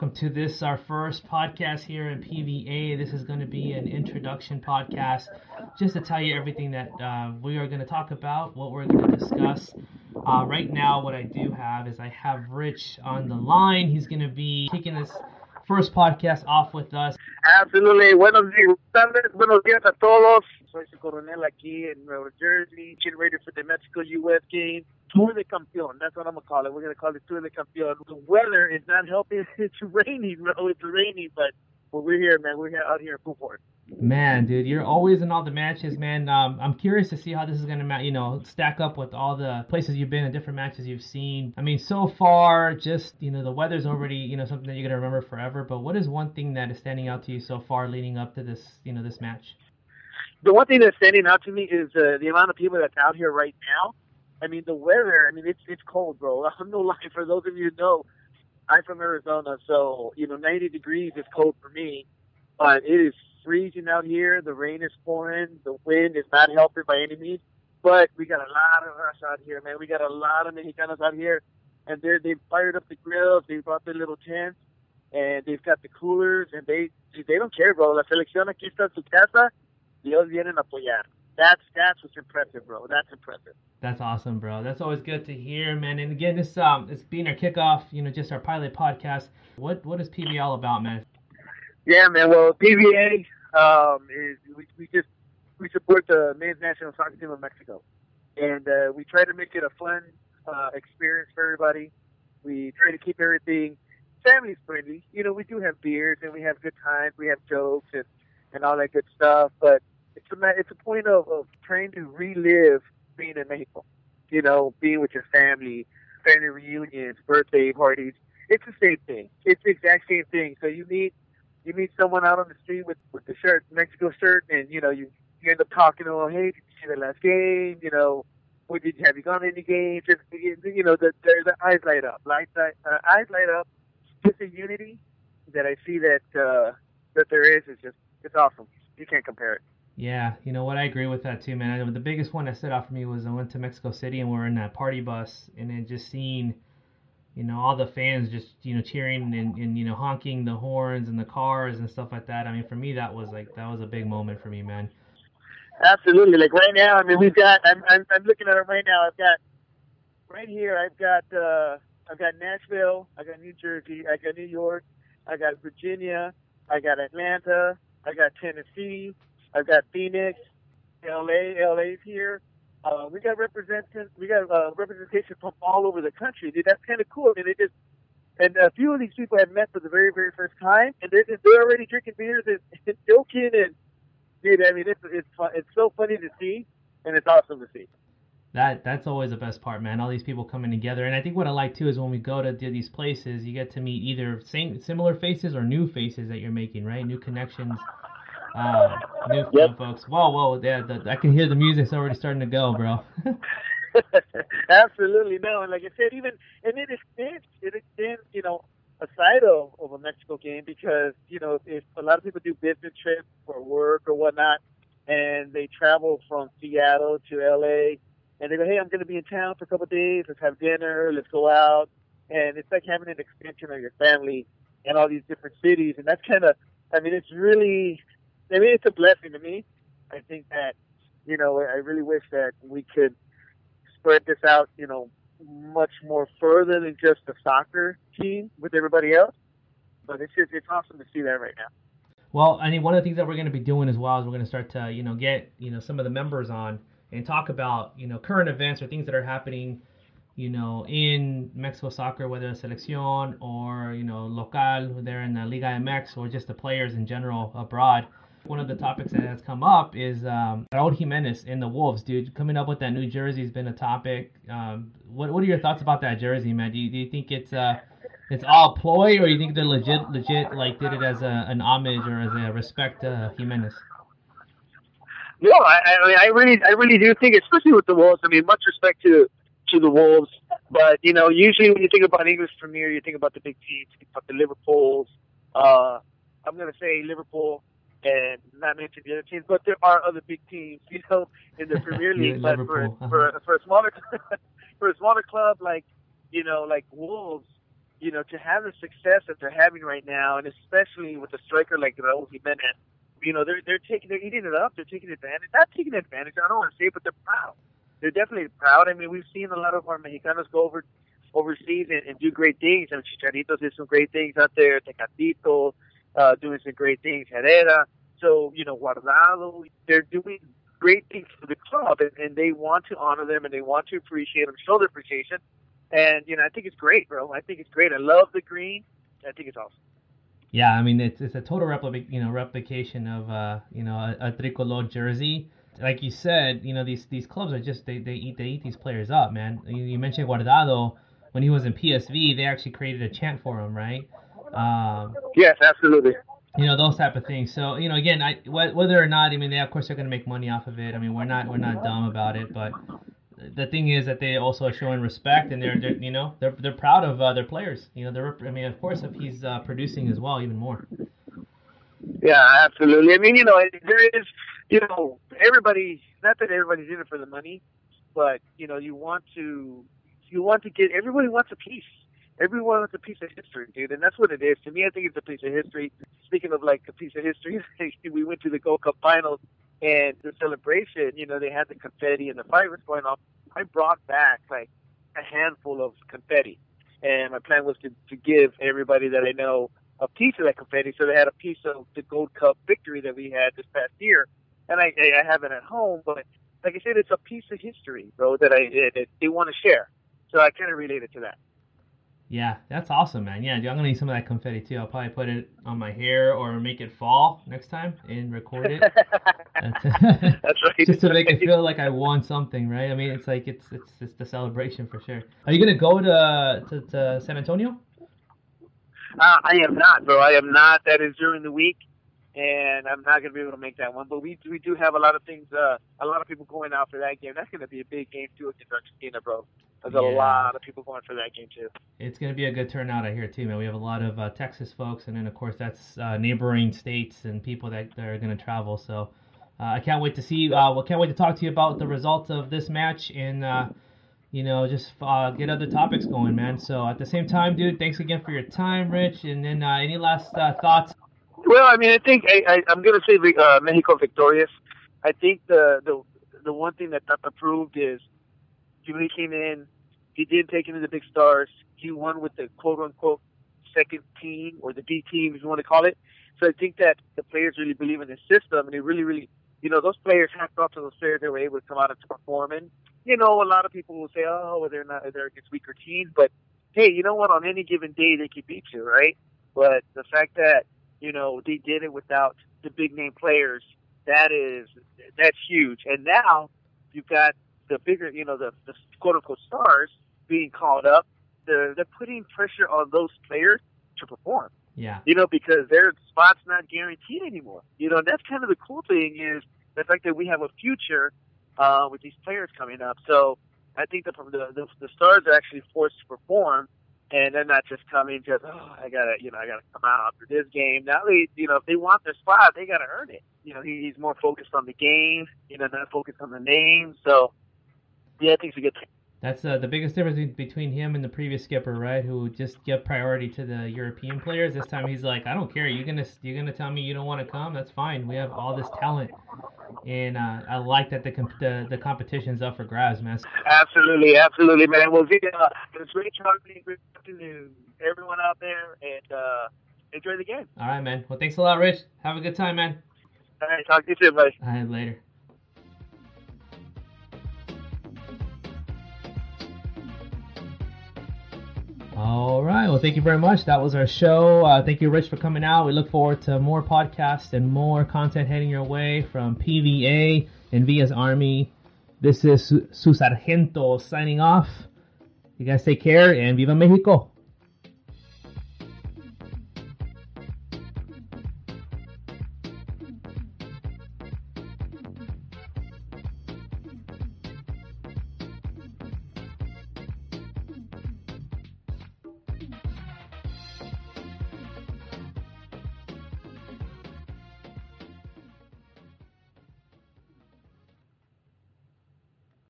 Welcome to this, our first podcast here in PVA. This is going to be an introduction podcast just to tell you everything that uh, we are going to talk about, what we're going to discuss. Uh, right now, what I do have is I have Rich on the line. He's going to be kicking this first podcast off with us. Absolutely. Buenos días, buenos días a todos. Soy su coronel aquí in Nueva Jersey, getting ready for the Mexico U.S. game. Tour de Campeón. That's what I'm gonna call it. We're gonna call it Tour de Campeón. The weather is not helping. It's raining, bro. It's raining, but but we're here, man. We're out here in Fulford. Man, dude, you're always in all the matches, man. Um, I'm curious to see how this is gonna, you know, stack up with all the places you've been and different matches you've seen. I mean, so far, just you know, the weather's already, you know, something that you're gonna remember forever. But what is one thing that is standing out to you so far, leading up to this, you know, this match? The one thing that's standing out to me is uh, the amount of people that's out here right now. I mean, the weather. I mean, it's it's cold, bro. I'm no lie. For those of you who know, I'm from Arizona, so you know, 90 degrees is cold for me, but it is freezing out here. The rain is pouring. The wind is not helping by any means. But we got a lot of us out here, man. We got a lot of Mexicanos out here, and they they've fired up the grills. They brought their little tents, and they've got the coolers, and they they don't care, bro. La selección aquí está en su casa. Dios vienen a apoyar. That's that's what's impressive, bro. That's impressive. That's awesome, bro. That's always good to hear, man. And again, this um, it's being our kickoff, you know, just our pilot podcast. What what is PVA all about, man? Yeah, man. Well, PVA um, is we, we just we support the men's national soccer team of Mexico, and uh, we try to make it a fun uh, experience for everybody. We try to keep everything family friendly. You know, we do have beers and we have good times. We have jokes and and all that good stuff, but it's a it's a point of, of trying to relive being in Mexico. You know, being with your family, family reunions, birthday parties. It's the same thing. It's the exact same thing. So you meet you meet someone out on the street with with the shirt, Mexico shirt, and you know you you end up talking to them. Hey, did you see the last game? You know, what did you have you gone to any games? You know, the the, the eyes light up, light, light uh, eyes light up. Just a unity that I see that uh, that there is is just it's awesome. You can't compare it. Yeah, you know what? I agree with that too, man. I, the biggest one that stood out for me was I went to Mexico City and we are in that party bus, and then just seeing, you know, all the fans just you know cheering and, and you know honking the horns and the cars and stuff like that. I mean, for me, that was like that was a big moment for me, man. Absolutely. Like right now, I mean, we've got. I'm I'm, I'm looking at it right now. I've got right here. I've got uh, I've got Nashville. I got New Jersey. I got New York. I got Virginia. I got Atlanta. I got Tennessee. I've got Phoenix, LA. LA's here. Uh, we got representation. We got uh, representation from all over the country. Dude, that's kind of cool. I mean, it just and a few of these people have met for the very, very first time, and they're, just, they're already drinking beers and, and joking and dude. I mean, it's it's fun, it's so funny to see, and it's awesome to see. That that's always the best part, man. All these people coming together, and I think what I like too is when we go to these places, you get to meet either same similar faces or new faces that you're making, right? New connections. Uh, new yep. folks. Whoa, whoa, yeah, the, I can hear the music's already starting to go, bro. Absolutely, no, and like I said, even and it extends, it extends, you know, aside of, of a Mexico game because you know if a lot of people do business trips for work or whatnot, and they travel from Seattle to LA, and they go, hey, I'm going to be in town for a couple of days. Let's have dinner. Let's go out, and it's like having an extension of your family in all these different cities, and that's kind of, I mean, it's really, I mean, it's a blessing to me. I think that, you know, I really wish that we could spread this out, you know, much more further than just the soccer team with everybody else. But it's just it's awesome to see that right now. Well, I mean, one of the things that we're going to be doing as well is we're going to start to you know get you know some of the members on and talk about you know current events or things that are happening you know in Mexico soccer, whether it's selección or you know local, there in the Liga MX or just the players in general abroad. One of the topics that has come up is um, Raul Jimenez in the Wolves, dude. Coming up with that new jersey has been a topic. Um, what What are your thoughts about that jersey, man? Do you, do you think it's uh, it's all ploy, or you think they're legit, legit, like did it as a, an homage or as a respect to Jimenez? No, I, I mean, I really, I really do think, especially with the Wolves. I mean, much respect to to the Wolves, but you know, usually when you think about English Premier, you think about the big teams, you think about the Liverpools. Uh, I'm gonna say Liverpool, and not mention the other teams, but there are other big teams, you know, in the Premier League. but for, for for a smaller for a smaller club like you know like Wolves, you know, to have the success that they're having right now, and especially with a striker like Raul Jimenez, you know, they're they're taking they're eating it up. They're taking advantage. Not taking advantage. I don't want to say, it, but they're proud. They're definitely proud. I mean, we've seen a lot of our Mexicanos go over overseas and, and do great things. I mean, Chicharito did some great things out there. Tecatito uh, doing some great things. Herrera. So you know, Guardado. They're doing great things for the club, and, and they want to honor them and they want to appreciate them, show their appreciation. And you know, I think it's great, bro. I think it's great. I love the green. I think it's awesome. Yeah, I mean it's it's a total replica, you know, replication of uh, you know, a, a tricolor jersey. Like you said, you know, these these clubs are just they, they eat they eat these players up, man. You, you mentioned Guardado when he was in PSV, they actually created a chant for him, right? Um, yes, absolutely. You know those type of things. So you know, again, I whether or not, I mean, they of course they're going to make money off of it. I mean, we're not we're not dumb about it, but the thing is that they also are showing respect and they're, they're you know they're they're proud of uh, their players. You know, they're I mean, of course, if he's uh, producing as well, even more. Yeah, absolutely. I mean, you know, there is, you know, everybody. Not that everybody's in it for the money, but you know, you want to, you want to get. Everybody wants a piece. Everyone wants a piece of history, dude, and that's what it is. To me, I think it's a piece of history. Speaking of like a piece of history, we went to the Gold Cup finals and the celebration, you know, they had the confetti and the fireworks going off. I brought back like a handful of confetti, and my plan was to, to give everybody that I know a piece of that confetti, so they had a piece of the Gold Cup victory that we had this past year. And I, I have it at home, but like I said, it's a piece of history, bro, that I that they want to share. So I kind of relate it to that. Yeah, that's awesome, man. Yeah, I'm gonna need some of that confetti too. I'll probably put it on my hair or make it fall next time and record it. that's, right. Just to make it feel like I won something, right? I mean, it's like it's it's it's the celebration for sure. Are you gonna go to to, to San Antonio? Uh, I am not, bro. I am not. That is during the week, and I'm not gonna be able to make that one. But we we do have a lot of things. Uh, a lot of people going out for that game. That's gonna be a big game too against Argentina, bro. There's yeah. a lot of people going for that game too. It's going to be a good turnout, I hear too, man. We have a lot of uh, Texas folks, and then of course that's uh, neighboring states and people that, that are going to travel. So uh, I can't wait to see. Uh, well, can't wait to talk to you about the results of this match and uh, you know just uh, get other topics going, man. So at the same time, dude, thanks again for your time, Rich. And then any last thoughts? Well, I mean, I think I, I, am going to say uh, Mexico victorious. I think the the the one thing that Tata proved is he came in, he did take into the big stars. He won with the quote unquote second team or the B team, if you want to call it. So I think that the players really believe in his system, and he really, really, you know, those players have thought to those players they were able to come out and perform. And you know, a lot of people will say, oh, well, they're not, they're against weaker teams, but hey, you know what? On any given day, they can beat you, right? But the fact that you know they did it without the big name players, that is that's huge. And now you've got the bigger, you know, the, the quote unquote stars being called up, they're, they're putting pressure on those players to perform. Yeah. You know, because their spot's not guaranteed anymore. You know, and that's kind of the cool thing is the fact that we have a future uh, with these players coming up. So I think the, the, the, the stars are actually forced to perform and they're not just coming just oh I gotta you know I gotta come out for this game. Now they you know if they want their spot they gotta earn it. You know he, he's more focused on the game, you know not focused on the name. So yeah, I think it's a good. That's uh, the biggest difference between him and the previous skipper, right? Who just give priority to the European players. This time he's like, I don't care. You're gonna you're gonna tell me you don't want to come. That's fine. We have all this talent, and uh, I like that the, comp- the the competition's up for grabs, man. Absolutely, absolutely, man. Well, uh, it's great talking to everyone out there, and uh, enjoy the game. All right, man. Well, thanks a lot, Rich. Have a good time, man. All right, talk to you soon, buddy. All right, later. All right. Well, thank you very much. That was our show. Uh, thank you, Rich, for coming out. We look forward to more podcasts and more content heading your way from PVA and Villa's Army. This is Su Sargento signing off. You guys take care and Viva Mexico.